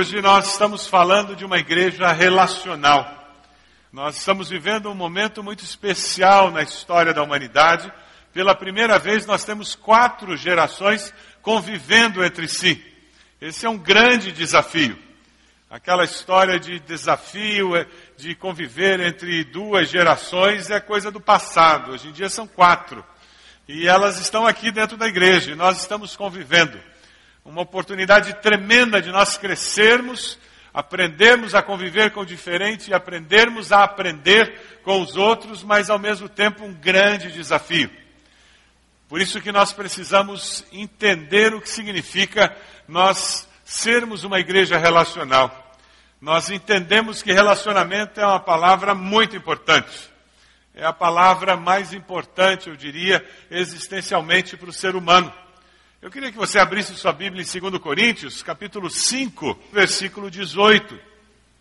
Hoje nós estamos falando de uma igreja relacional. Nós estamos vivendo um momento muito especial na história da humanidade. Pela primeira vez nós temos quatro gerações convivendo entre si. Esse é um grande desafio. Aquela história de desafio é, de conviver entre duas gerações é coisa do passado. Hoje em dia são quatro. E elas estão aqui dentro da igreja e nós estamos convivendo. Uma oportunidade tremenda de nós crescermos aprendermos a conviver com o diferente e aprendermos a aprender com os outros, mas ao mesmo tempo um grande desafio. Por isso que nós precisamos entender o que significa nós sermos uma igreja relacional. Nós entendemos que relacionamento é uma palavra muito importante. É a palavra mais importante, eu diria, existencialmente para o ser humano. Eu queria que você abrisse sua Bíblia em 2 Coríntios, capítulo 5, versículo 18.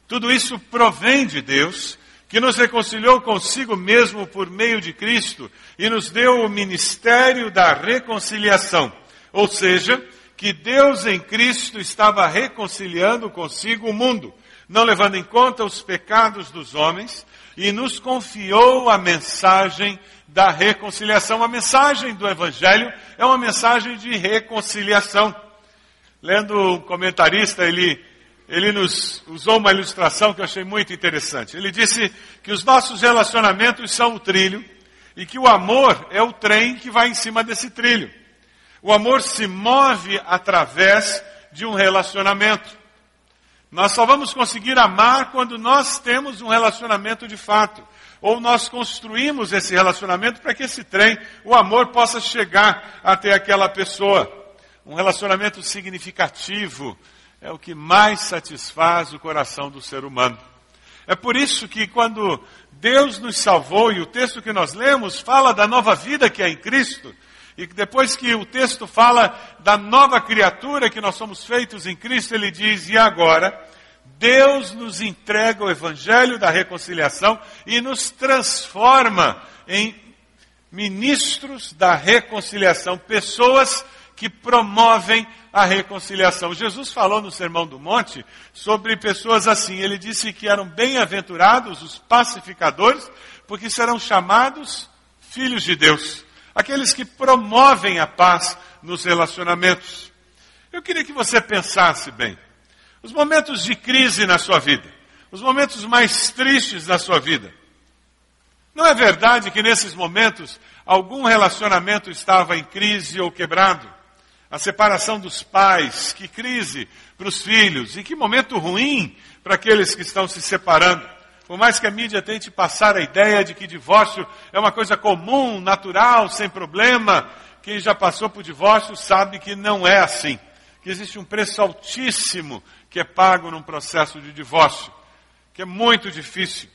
Tudo isso provém de Deus, que nos reconciliou consigo mesmo por meio de Cristo e nos deu o ministério da reconciliação. Ou seja, que Deus em Cristo estava reconciliando consigo o mundo, não levando em conta os pecados dos homens, e nos confiou a mensagem da reconciliação. A mensagem do Evangelho é uma mensagem de reconciliação. Lendo um comentarista, ele, ele nos usou uma ilustração que eu achei muito interessante. Ele disse que os nossos relacionamentos são o trilho e que o amor é o trem que vai em cima desse trilho. O amor se move através de um relacionamento. Nós só vamos conseguir amar quando nós temos um relacionamento de fato. Ou nós construímos esse relacionamento para que esse trem, o amor, possa chegar até aquela pessoa. Um relacionamento significativo é o que mais satisfaz o coração do ser humano. É por isso que quando Deus nos salvou, e o texto que nós lemos fala da nova vida que é em Cristo, e depois que o texto fala da nova criatura que nós somos feitos em Cristo, ele diz: e agora? Deus nos entrega o evangelho da reconciliação e nos transforma em ministros da reconciliação, pessoas que promovem a reconciliação. Jesus falou no Sermão do Monte sobre pessoas assim. Ele disse que eram bem-aventurados os pacificadores, porque serão chamados filhos de Deus aqueles que promovem a paz nos relacionamentos. Eu queria que você pensasse bem. Os momentos de crise na sua vida, os momentos mais tristes da sua vida. Não é verdade que nesses momentos algum relacionamento estava em crise ou quebrado? A separação dos pais, que crise para os filhos, e que momento ruim para aqueles que estão se separando. Por mais que a mídia tente passar a ideia de que divórcio é uma coisa comum, natural, sem problema, quem já passou por divórcio sabe que não é assim. Que existe um preço altíssimo que é pago num processo de divórcio, que é muito difícil.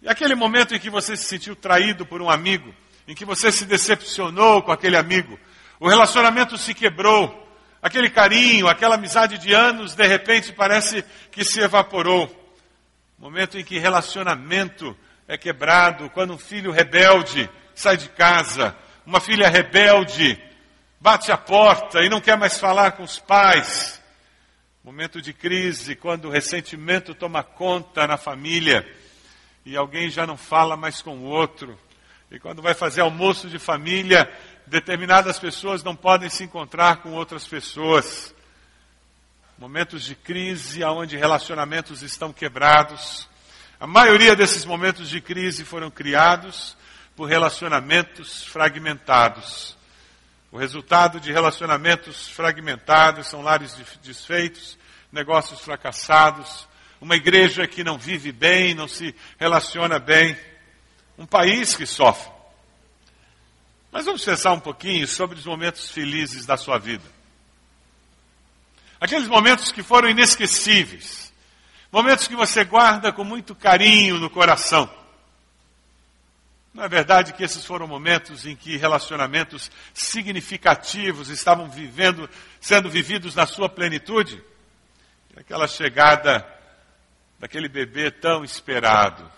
E aquele momento em que você se sentiu traído por um amigo, em que você se decepcionou com aquele amigo, o relacionamento se quebrou, aquele carinho, aquela amizade de anos, de repente parece que se evaporou. Momento em que relacionamento é quebrado, quando um filho rebelde sai de casa, uma filha rebelde bate a porta e não quer mais falar com os pais. Momento de crise, quando o ressentimento toma conta na família e alguém já não fala mais com o outro. E quando vai fazer almoço de família, determinadas pessoas não podem se encontrar com outras pessoas momentos de crise, onde relacionamentos estão quebrados. A maioria desses momentos de crise foram criados por relacionamentos fragmentados. O resultado de relacionamentos fragmentados são lares desfeitos, negócios fracassados, uma igreja que não vive bem, não se relaciona bem, um país que sofre. Mas vamos pensar um pouquinho sobre os momentos felizes da sua vida. Aqueles momentos que foram inesquecíveis. Momentos que você guarda com muito carinho no coração. Não é verdade que esses foram momentos em que relacionamentos significativos estavam vivendo, sendo vividos na sua plenitude? Aquela chegada daquele bebê tão esperado.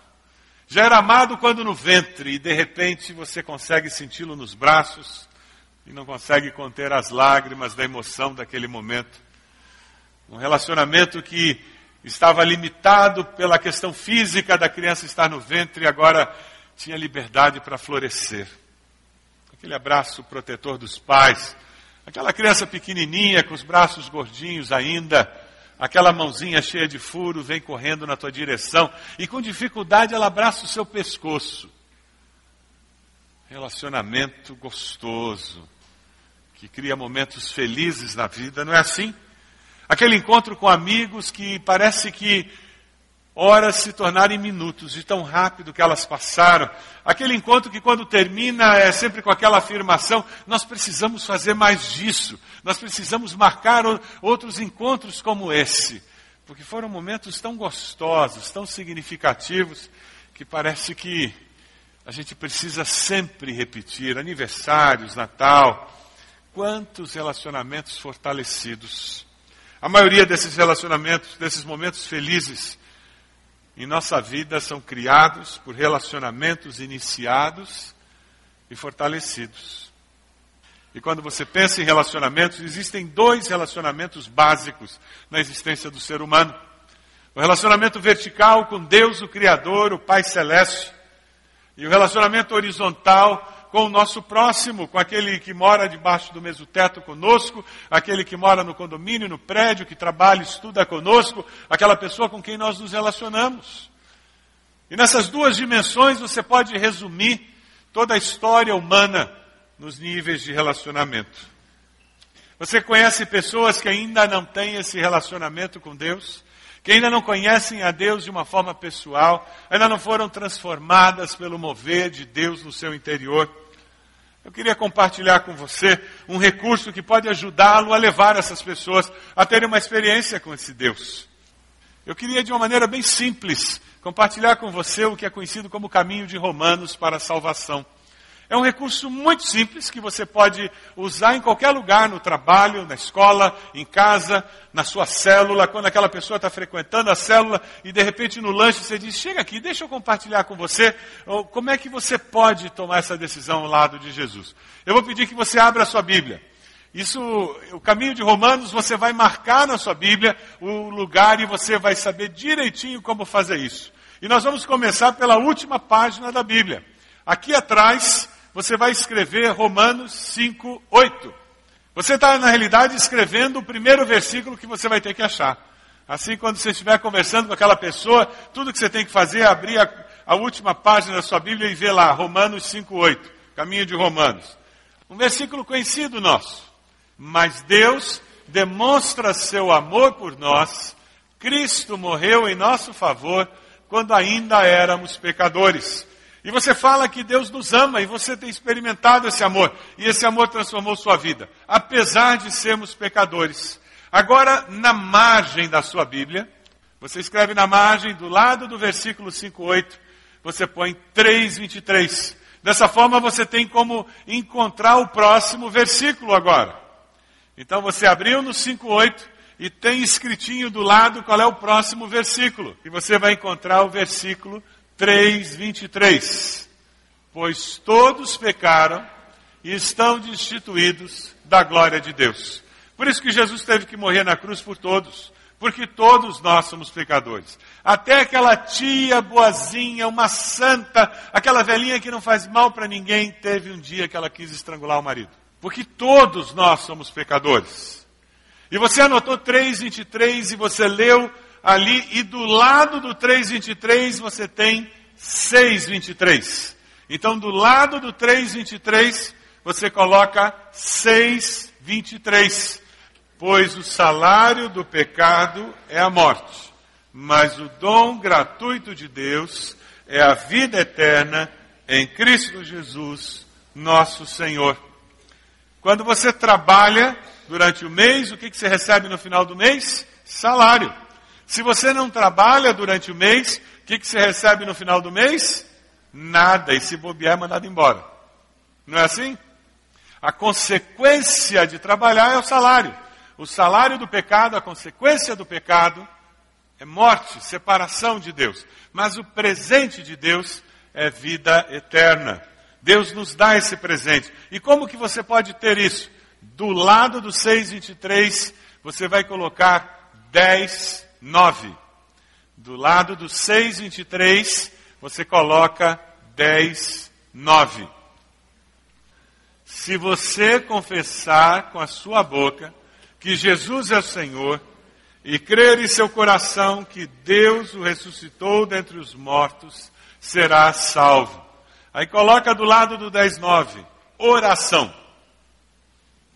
Já era amado quando no ventre e de repente você consegue senti-lo nos braços e não consegue conter as lágrimas da emoção daquele momento. Um relacionamento que estava limitado pela questão física da criança estar no ventre agora tinha liberdade para florescer. Aquele abraço protetor dos pais, aquela criança pequenininha com os braços gordinhos ainda, aquela mãozinha cheia de furo vem correndo na tua direção e com dificuldade ela abraça o seu pescoço. Relacionamento gostoso, que cria momentos felizes na vida, não é assim? Aquele encontro com amigos que parece que horas se tornarem minutos, de tão rápido que elas passaram. Aquele encontro que quando termina é sempre com aquela afirmação, nós precisamos fazer mais disso. Nós precisamos marcar outros encontros como esse. Porque foram momentos tão gostosos, tão significativos, que parece que a gente precisa sempre repetir. Aniversários, Natal. Quantos relacionamentos fortalecidos a maioria desses relacionamentos, desses momentos felizes em nossa vida são criados por relacionamentos iniciados e fortalecidos. E quando você pensa em relacionamentos, existem dois relacionamentos básicos na existência do ser humano. O relacionamento vertical com Deus, o Criador, o Pai Celeste, e o relacionamento horizontal com o nosso próximo, com aquele que mora debaixo do mesmo teto conosco, aquele que mora no condomínio, no prédio, que trabalha, estuda conosco, aquela pessoa com quem nós nos relacionamos. E nessas duas dimensões você pode resumir toda a história humana nos níveis de relacionamento. Você conhece pessoas que ainda não têm esse relacionamento com Deus? Que ainda não conhecem a Deus de uma forma pessoal, ainda não foram transformadas pelo mover de Deus no seu interior. Eu queria compartilhar com você um recurso que pode ajudá-lo a levar essas pessoas a terem uma experiência com esse Deus. Eu queria, de uma maneira bem simples, compartilhar com você o que é conhecido como caminho de Romanos para a salvação. É um recurso muito simples que você pode usar em qualquer lugar, no trabalho, na escola, em casa, na sua célula, quando aquela pessoa está frequentando a célula e de repente no lanche você diz: chega aqui, deixa eu compartilhar com você como é que você pode tomar essa decisão ao lado de Jesus. Eu vou pedir que você abra a sua Bíblia. Isso, o caminho de Romanos, você vai marcar na sua Bíblia o lugar e você vai saber direitinho como fazer isso. E nós vamos começar pela última página da Bíblia. Aqui atrás você vai escrever Romanos 5, 8. Você está, na realidade, escrevendo o primeiro versículo que você vai ter que achar. Assim, quando você estiver conversando com aquela pessoa, tudo que você tem que fazer é abrir a, a última página da sua Bíblia e ver lá, Romanos 5, 8. Caminho de Romanos. Um versículo conhecido nosso. Mas Deus demonstra seu amor por nós. Cristo morreu em nosso favor quando ainda éramos pecadores. E você fala que Deus nos ama e você tem experimentado esse amor. E esse amor transformou sua vida, apesar de sermos pecadores. Agora, na margem da sua Bíblia, você escreve na margem, do lado do versículo 5,8, você põe 3,23. Dessa forma você tem como encontrar o próximo versículo agora. Então você abriu no 5,8 e tem escritinho do lado qual é o próximo versículo. E você vai encontrar o versículo 3:23. Pois todos pecaram e estão destituídos da glória de Deus. Por isso que Jesus teve que morrer na cruz por todos, porque todos nós somos pecadores. Até aquela tia boazinha, uma santa, aquela velhinha que não faz mal para ninguém, teve um dia que ela quis estrangular o marido. Porque todos nós somos pecadores. E você anotou 3:23 e você leu ali, e do lado do 3,23 você tem 6,23. Então, do lado do 3,23, você coloca 6,23. Pois o salário do pecado é a morte, mas o dom gratuito de Deus é a vida eterna em Cristo Jesus, nosso Senhor. Quando você trabalha durante o mês, o que, que você recebe no final do mês? Salário. Se você não trabalha durante o mês, o que, que você recebe no final do mês? Nada. E se bobear, é mandado embora. Não é assim? A consequência de trabalhar é o salário. O salário do pecado, a consequência do pecado é morte, separação de Deus. Mas o presente de Deus é vida eterna. Deus nos dá esse presente. E como que você pode ter isso? Do lado do 623, você vai colocar 10 9. Do lado do 6,23, você coloca 10, 9. Se você confessar com a sua boca que Jesus é o Senhor e crer em seu coração que Deus o ressuscitou dentre os mortos, será salvo. Aí coloca do lado do 10:9, oração.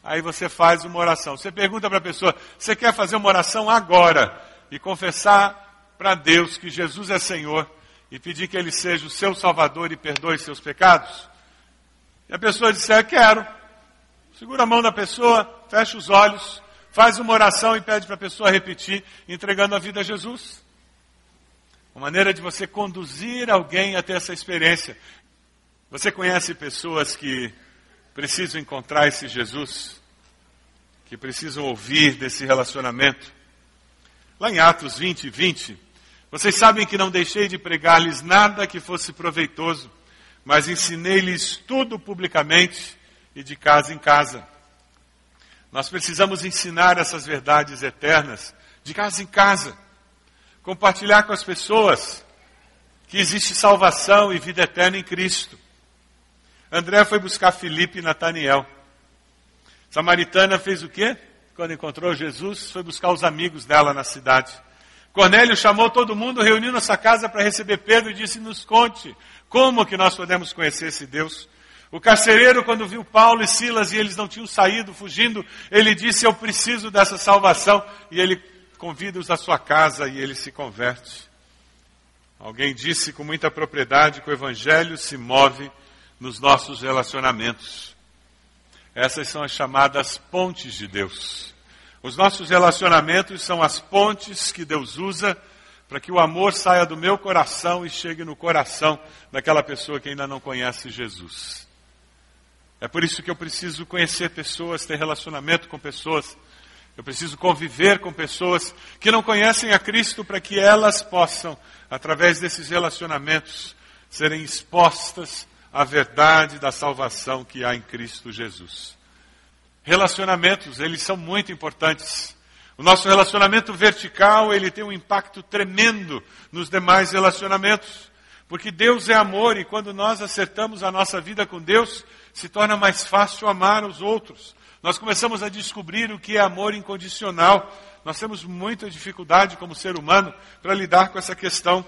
Aí você faz uma oração. Você pergunta para a pessoa: "Você quer fazer uma oração agora?" E confessar para Deus que Jesus é Senhor e pedir que Ele seja o seu Salvador e perdoe seus pecados? E a pessoa disser, quero. Segura a mão da pessoa, fecha os olhos, faz uma oração e pede para a pessoa repetir, entregando a vida a Jesus. Uma maneira de você conduzir alguém até essa experiência. Você conhece pessoas que precisam encontrar esse Jesus, que precisam ouvir desse relacionamento. Lá em Atos 20, 20, vocês sabem que não deixei de pregar-lhes nada que fosse proveitoso, mas ensinei-lhes tudo publicamente e de casa em casa. Nós precisamos ensinar essas verdades eternas de casa em casa, compartilhar com as pessoas que existe salvação e vida eterna em Cristo. André foi buscar Filipe e Nataniel. Samaritana fez o quê? Quando encontrou Jesus, foi buscar os amigos dela na cidade. Cornélio chamou todo mundo, reuniu nossa casa para receber Pedro e disse: Nos conte como que nós podemos conhecer esse Deus. O carcereiro, quando viu Paulo e Silas e eles não tinham saído, fugindo, ele disse: Eu preciso dessa salvação. E ele convida-os à sua casa e ele se converte. Alguém disse com muita propriedade que o Evangelho se move nos nossos relacionamentos. Essas são as chamadas pontes de Deus. Os nossos relacionamentos são as pontes que Deus usa para que o amor saia do meu coração e chegue no coração daquela pessoa que ainda não conhece Jesus. É por isso que eu preciso conhecer pessoas, ter relacionamento com pessoas. Eu preciso conviver com pessoas que não conhecem a Cristo para que elas possam, através desses relacionamentos, serem expostas a verdade da salvação que há em Cristo Jesus. Relacionamentos, eles são muito importantes. O nosso relacionamento vertical, ele tem um impacto tremendo nos demais relacionamentos. Porque Deus é amor e quando nós acertamos a nossa vida com Deus, se torna mais fácil amar os outros. Nós começamos a descobrir o que é amor incondicional. Nós temos muita dificuldade como ser humano para lidar com essa questão.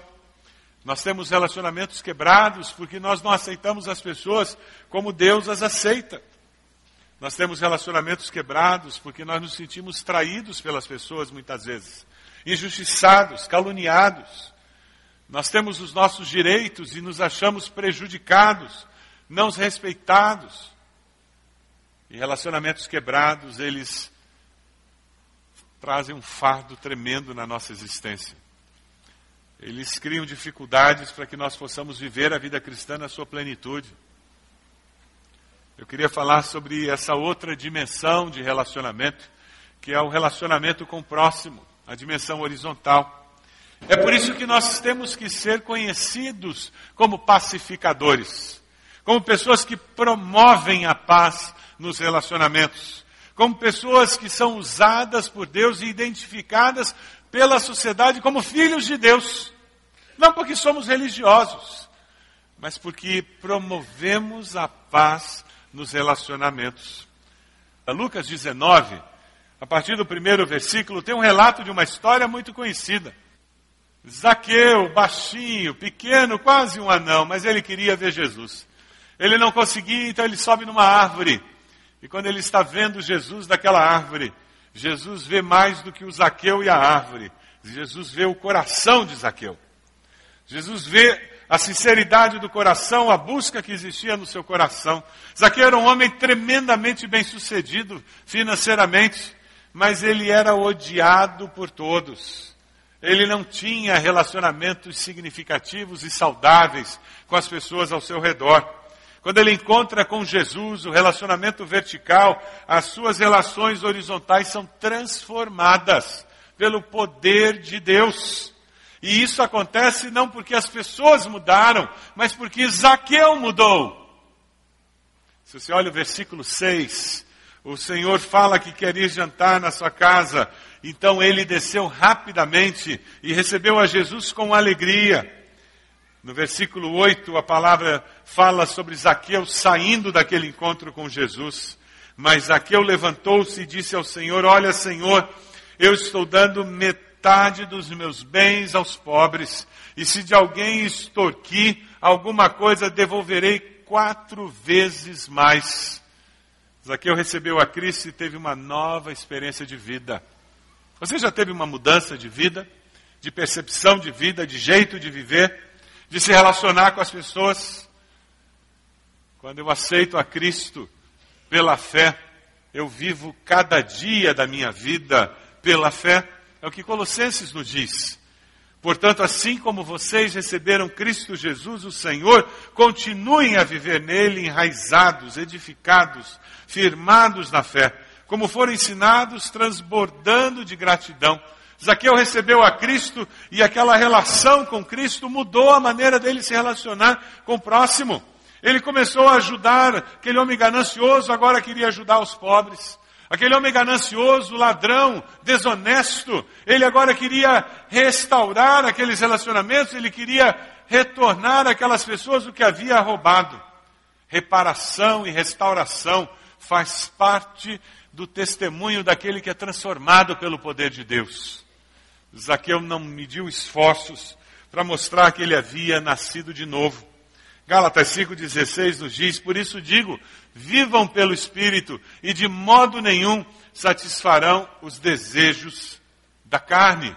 Nós temos relacionamentos quebrados porque nós não aceitamos as pessoas como Deus as aceita. Nós temos relacionamentos quebrados porque nós nos sentimos traídos pelas pessoas muitas vezes, injustiçados, caluniados. Nós temos os nossos direitos e nos achamos prejudicados, não respeitados. E relacionamentos quebrados, eles trazem um fardo tremendo na nossa existência. Eles criam dificuldades para que nós possamos viver a vida cristã na sua plenitude. Eu queria falar sobre essa outra dimensão de relacionamento, que é o relacionamento com o próximo, a dimensão horizontal. É por isso que nós temos que ser conhecidos como pacificadores, como pessoas que promovem a paz nos relacionamentos, como pessoas que são usadas por Deus e identificadas pela sociedade como filhos de Deus. Não porque somos religiosos, mas porque promovemos a paz nos relacionamentos. Lucas 19, a partir do primeiro versículo, tem um relato de uma história muito conhecida. Zaqueu, baixinho, pequeno, quase um anão, mas ele queria ver Jesus. Ele não conseguia, então ele sobe numa árvore. E quando ele está vendo Jesus daquela árvore, Jesus vê mais do que o Zaqueu e a árvore. Jesus vê o coração de Zaqueu. Jesus vê a sinceridade do coração, a busca que existia no seu coração. Zaqueu era um homem tremendamente bem sucedido financeiramente, mas ele era odiado por todos. Ele não tinha relacionamentos significativos e saudáveis com as pessoas ao seu redor. Quando ele encontra com Jesus, o relacionamento vertical, as suas relações horizontais são transformadas pelo poder de Deus. E isso acontece não porque as pessoas mudaram, mas porque Zaqueu mudou. Se você olha o versículo 6, o Senhor fala que quer ir jantar na sua casa. Então ele desceu rapidamente e recebeu a Jesus com alegria. No versículo 8, a palavra fala sobre Zaqueu saindo daquele encontro com Jesus. Mas Zaqueu levantou-se e disse ao Senhor: Olha, Senhor, eu estou dando metade dos meus bens aos pobres, e se de alguém extorquir alguma coisa, devolverei quatro vezes mais. Zaqueu recebeu a Cristo e teve uma nova experiência de vida. Você já teve uma mudança de vida, de percepção de vida, de jeito de viver, de se relacionar com as pessoas? Quando eu aceito a Cristo pela fé, eu vivo cada dia da minha vida pela fé. É o que Colossenses nos diz. Portanto, assim como vocês receberam Cristo Jesus, o Senhor, continuem a viver nele enraizados, edificados, firmados na fé, como foram ensinados, transbordando de gratidão. Zaqueu recebeu a Cristo e aquela relação com Cristo mudou a maneira dele se relacionar com o próximo. Ele começou a ajudar aquele homem ganancioso, agora queria ajudar os pobres. Aquele homem ganancioso, ladrão, desonesto, ele agora queria restaurar aqueles relacionamentos, ele queria retornar aquelas pessoas o que havia roubado. Reparação e restauração faz parte do testemunho daquele que é transformado pelo poder de Deus. Zaqueu não mediu esforços para mostrar que ele havia nascido de novo. Gálatas 5,16 nos diz: Por isso digo, vivam pelo Espírito e de modo nenhum satisfarão os desejos da carne.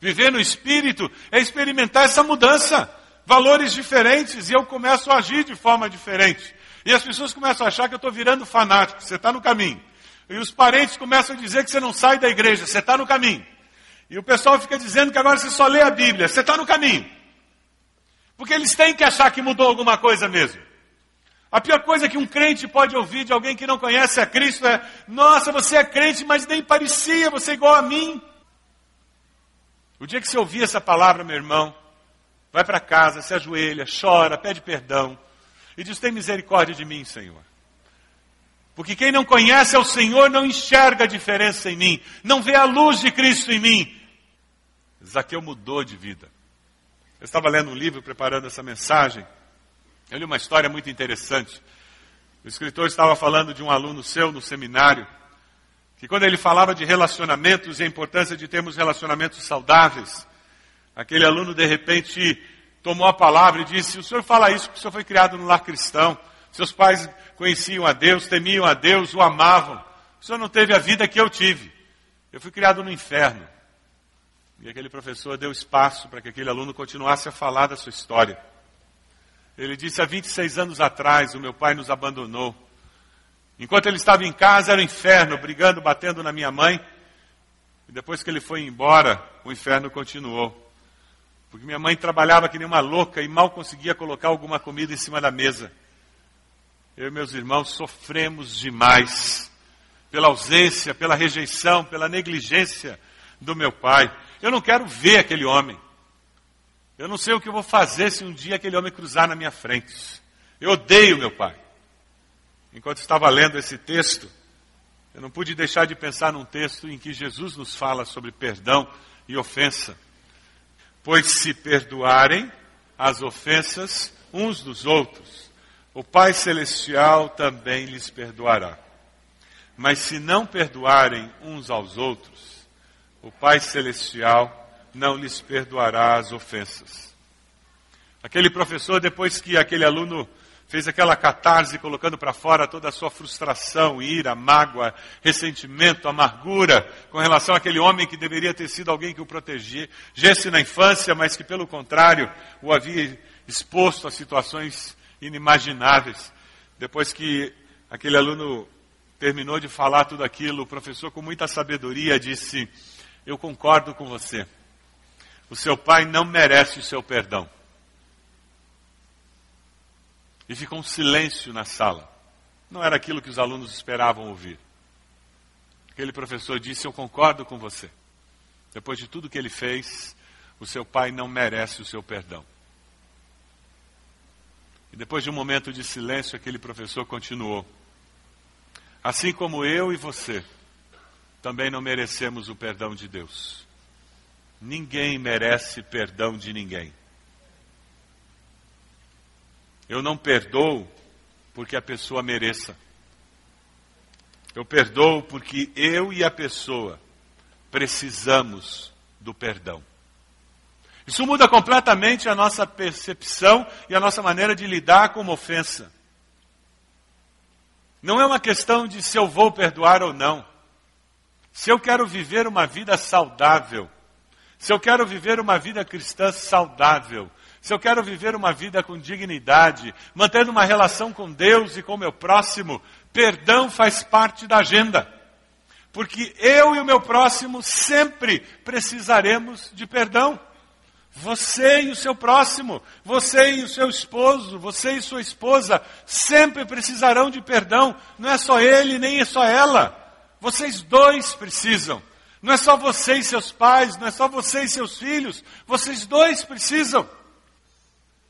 Viver no Espírito é experimentar essa mudança, valores diferentes, e eu começo a agir de forma diferente. E as pessoas começam a achar que eu estou virando fanático, você está no caminho. E os parentes começam a dizer que você não sai da igreja, você está no caminho. E o pessoal fica dizendo que agora você só lê a Bíblia, você está no caminho. Porque eles têm que achar que mudou alguma coisa mesmo. A pior coisa que um crente pode ouvir de alguém que não conhece a Cristo é: Nossa, você é crente, mas nem parecia, você é igual a mim. O dia que você ouvir essa palavra, meu irmão, vai para casa, se ajoelha, chora, pede perdão, e diz: Tem misericórdia de mim, Senhor. Porque quem não conhece ao Senhor não enxerga a diferença em mim, não vê a luz de Cristo em mim. Zaqueu mudou de vida. Eu estava lendo um livro preparando essa mensagem. Eu li uma história muito interessante. O escritor estava falando de um aluno seu no seminário, que quando ele falava de relacionamentos e a importância de termos relacionamentos saudáveis, aquele aluno de repente tomou a palavra e disse: O senhor fala isso porque o senhor foi criado no lar cristão. Seus pais conheciam a Deus, temiam a Deus, o amavam. O senhor não teve a vida que eu tive. Eu fui criado no inferno. E aquele professor deu espaço para que aquele aluno continuasse a falar da sua história. Ele disse: há 26 anos atrás, o meu pai nos abandonou. Enquanto ele estava em casa, era o um inferno, brigando, batendo na minha mãe. E depois que ele foi embora, o inferno continuou. Porque minha mãe trabalhava que nem uma louca e mal conseguia colocar alguma comida em cima da mesa. Eu e meus irmãos sofremos demais pela ausência, pela rejeição, pela negligência do meu pai. Eu não quero ver aquele homem. Eu não sei o que eu vou fazer se um dia aquele homem cruzar na minha frente. Eu odeio meu pai. Enquanto estava lendo esse texto, eu não pude deixar de pensar num texto em que Jesus nos fala sobre perdão e ofensa. Pois se perdoarem as ofensas uns dos outros, o Pai Celestial também lhes perdoará. Mas se não perdoarem uns aos outros, o Pai Celestial não lhes perdoará as ofensas. Aquele professor, depois que aquele aluno fez aquela catarse colocando para fora toda a sua frustração, ira, mágoa, ressentimento, amargura com relação àquele homem que deveria ter sido alguém que o protegesse na infância, mas que pelo contrário o havia exposto a situações inimagináveis. Depois que aquele aluno terminou de falar tudo aquilo, o professor com muita sabedoria disse: "Eu concordo com você. O seu pai não merece o seu perdão." E ficou um silêncio na sala. Não era aquilo que os alunos esperavam ouvir. Aquele professor disse: Eu concordo com você. Depois de tudo que ele fez, o seu pai não merece o seu perdão. E depois de um momento de silêncio, aquele professor continuou: Assim como eu e você, também não merecemos o perdão de Deus. Ninguém merece perdão de ninguém. Eu não perdoo porque a pessoa mereça. Eu perdoo porque eu e a pessoa precisamos do perdão. Isso muda completamente a nossa percepção e a nossa maneira de lidar com uma ofensa. Não é uma questão de se eu vou perdoar ou não. Se eu quero viver uma vida saudável, se eu quero viver uma vida cristã saudável, se eu quero viver uma vida com dignidade, mantendo uma relação com Deus e com o meu próximo, perdão faz parte da agenda. Porque eu e o meu próximo sempre precisaremos de perdão. Você e o seu próximo, você e o seu esposo, você e sua esposa sempre precisarão de perdão. Não é só ele, nem é só ela. Vocês dois precisam. Não é só você e seus pais, não é só você e seus filhos. Vocês dois precisam.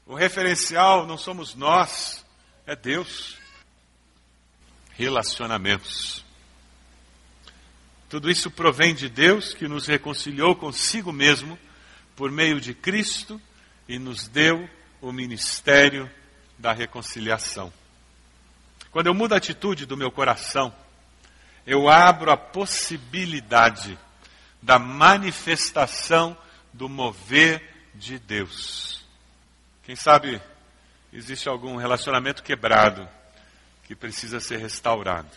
O referencial não somos nós, é Deus. Relacionamentos. Tudo isso provém de Deus que nos reconciliou consigo mesmo por meio de Cristo e nos deu o ministério da reconciliação. Quando eu mudo a atitude do meu coração, eu abro a possibilidade da manifestação do mover de Deus. Quem sabe existe algum relacionamento quebrado que precisa ser restaurado.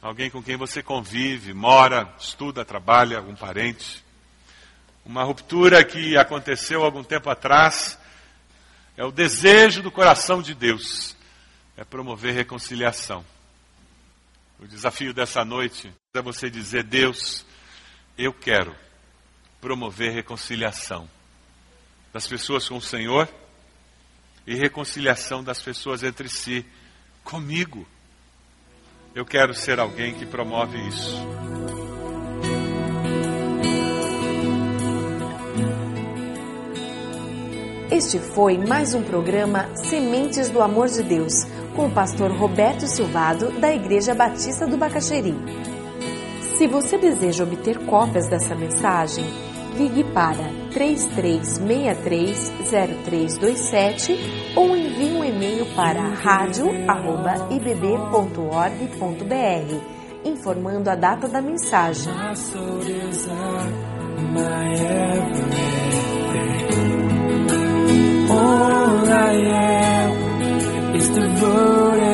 Alguém com quem você convive, mora, estuda, trabalha, algum parente. Uma ruptura que aconteceu algum tempo atrás. É o desejo do coração de Deus. É promover reconciliação. O desafio dessa noite é você dizer: Deus, eu quero promover reconciliação das pessoas com o Senhor e reconciliação das pessoas entre si comigo. Eu quero ser alguém que promove isso. Este foi mais um programa Sementes do Amor de Deus, com o pastor Roberto Silvado, da Igreja Batista do Bacaxeri. Se você deseja obter cópias dessa mensagem, ligue para 33630327 ou envie um e-mail para radio@ibb.org.br informando a data da mensagem. All I am devoted.